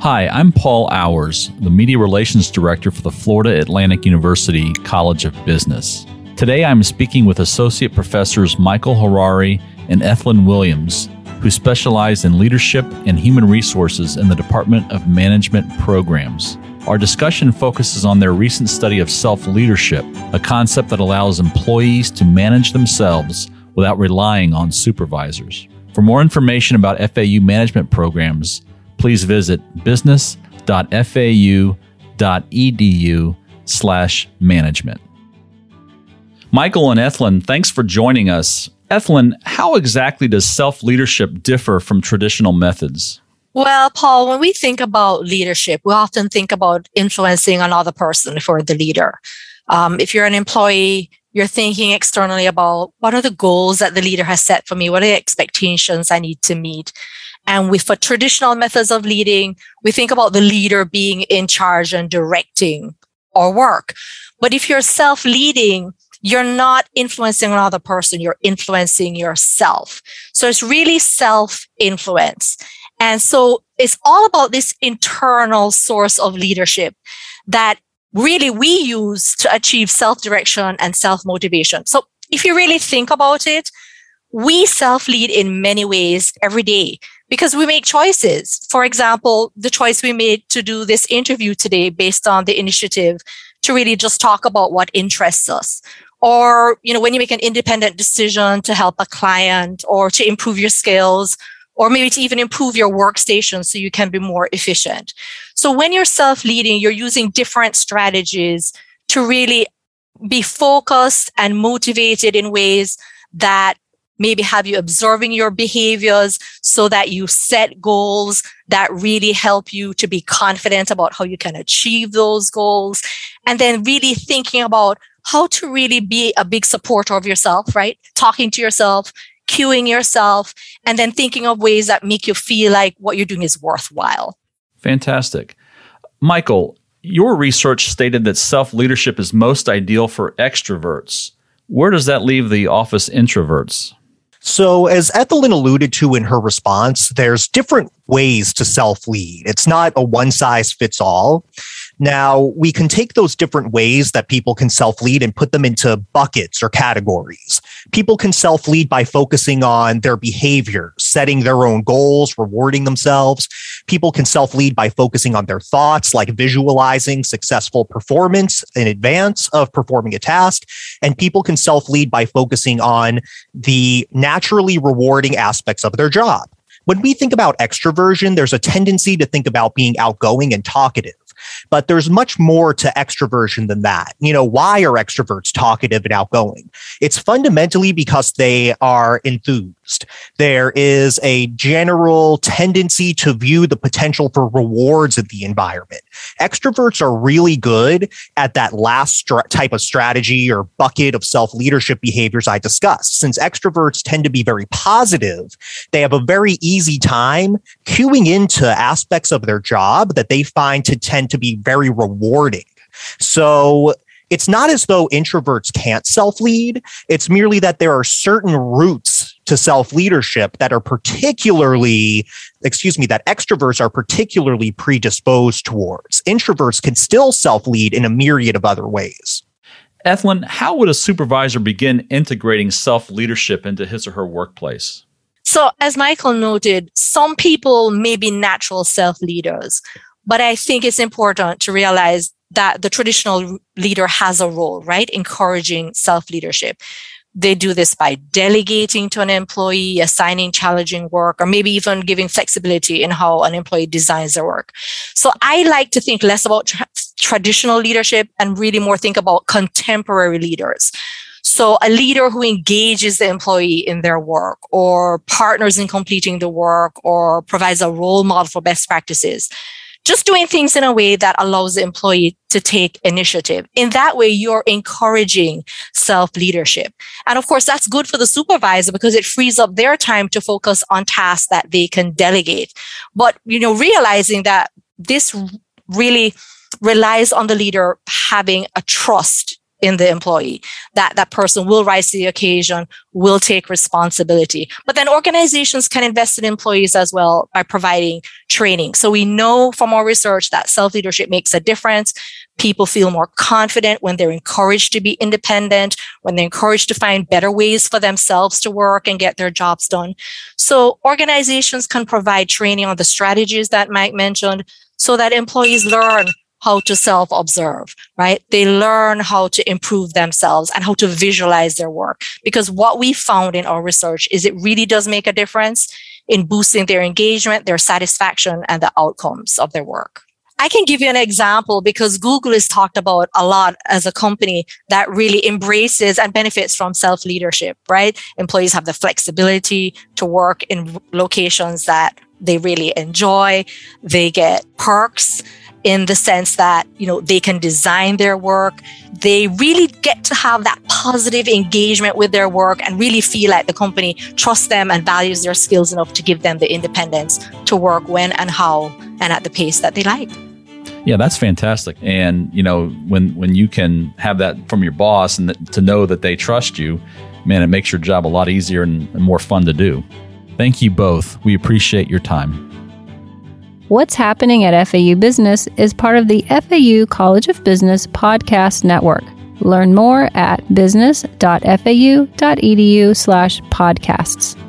Hi, I'm Paul Hours, the Media Relations Director for the Florida Atlantic University College of Business. Today I'm speaking with Associate Professors Michael Harari and Ethlyn Williams, who specialize in leadership and human resources in the Department of Management Programs. Our discussion focuses on their recent study of self leadership, a concept that allows employees to manage themselves without relying on supervisors. For more information about FAU management programs, please visit business.fau.edu slash management. Michael and Ethlyn, thanks for joining us. Ethlyn, how exactly does self leadership differ from traditional methods? Well, Paul, when we think about leadership, we often think about influencing another person for the leader. Um, if you're an employee, you're thinking externally about what are the goals that the leader has set for me? What are the expectations I need to meet? And with for traditional methods of leading, we think about the leader being in charge and directing our work. But if you're self leading, you're not influencing another person, you're influencing yourself. So it's really self influence. And so it's all about this internal source of leadership that really we use to achieve self direction and self motivation. So if you really think about it, we self lead in many ways every day because we make choices. For example, the choice we made to do this interview today based on the initiative to really just talk about what interests us. Or, you know, when you make an independent decision to help a client or to improve your skills or maybe to even improve your workstation so you can be more efficient. So when you're self leading, you're using different strategies to really be focused and motivated in ways that maybe have you observing your behaviors so that you set goals that really help you to be confident about how you can achieve those goals. And then really thinking about how to really be a big supporter of yourself, right? Talking to yourself, cueing yourself, and then thinking of ways that make you feel like what you're doing is worthwhile. Fantastic. Michael, your research stated that self leadership is most ideal for extroverts. Where does that leave the office introverts? So, as Ethlyn alluded to in her response, there's different ways to self lead. It's not a one size fits all. Now, we can take those different ways that people can self lead and put them into buckets or categories. People can self lead by focusing on their behavior, setting their own goals, rewarding themselves. People can self lead by focusing on their thoughts, like visualizing successful performance in advance of performing a task. And people can self lead by focusing on the naturally rewarding aspects of their job. When we think about extroversion, there's a tendency to think about being outgoing and talkative. But there's much more to extroversion than that. You know, why are extroverts talkative and outgoing? It's fundamentally because they are enthused. There is a general tendency to view the potential for rewards in the environment. Extroverts are really good at that last type of strategy or bucket of self leadership behaviors I discussed. Since extroverts tend to be very positive, they have a very easy time queuing into aspects of their job that they find to tend to be very rewarding. So it's not as though introverts can't self lead. It's merely that there are certain routes to self leadership that are particularly, excuse me, that extroverts are particularly predisposed towards. Introverts can still self lead in a myriad of other ways. Ethlyn, how would a supervisor begin integrating self leadership into his or her workplace? So, as Michael noted, some people may be natural self leaders, but I think it's important to realize that the traditional leader has a role, right? Encouraging self leadership. They do this by delegating to an employee, assigning challenging work, or maybe even giving flexibility in how an employee designs their work. So I like to think less about tra- traditional leadership and really more think about contemporary leaders. So a leader who engages the employee in their work or partners in completing the work or provides a role model for best practices just doing things in a way that allows the employee to take initiative. In that way, you're encouraging self leadership. And of course, that's good for the supervisor because it frees up their time to focus on tasks that they can delegate. But, you know, realizing that this really relies on the leader having a trust in the employee that that person will rise to the occasion will take responsibility. But then organizations can invest in employees as well by providing training. So we know from our research that self leadership makes a difference. People feel more confident when they're encouraged to be independent when they're encouraged to find better ways for themselves to work and get their jobs done. So organizations can provide training on the strategies that mike mentioned so that employees learn how to self observe, right? They learn how to improve themselves and how to visualize their work. Because what we found in our research is it really does make a difference in boosting their engagement, their satisfaction, and the outcomes of their work. I can give you an example because Google is talked about a lot as a company that really embraces and benefits from self leadership, right? Employees have the flexibility to work in locations that they really enjoy. They get perks in the sense that you know they can design their work. They really get to have that positive engagement with their work and really feel like the company trusts them and values their skills enough to give them the independence to work when and how and at the pace that they like. Yeah that's fantastic. And you know when when you can have that from your boss and to know that they trust you man it makes your job a lot easier and, and more fun to do thank you both we appreciate your time What's Happening at FAU Business is part of the FAU College of Business podcast network. Learn more at business.fau.edu slash podcasts.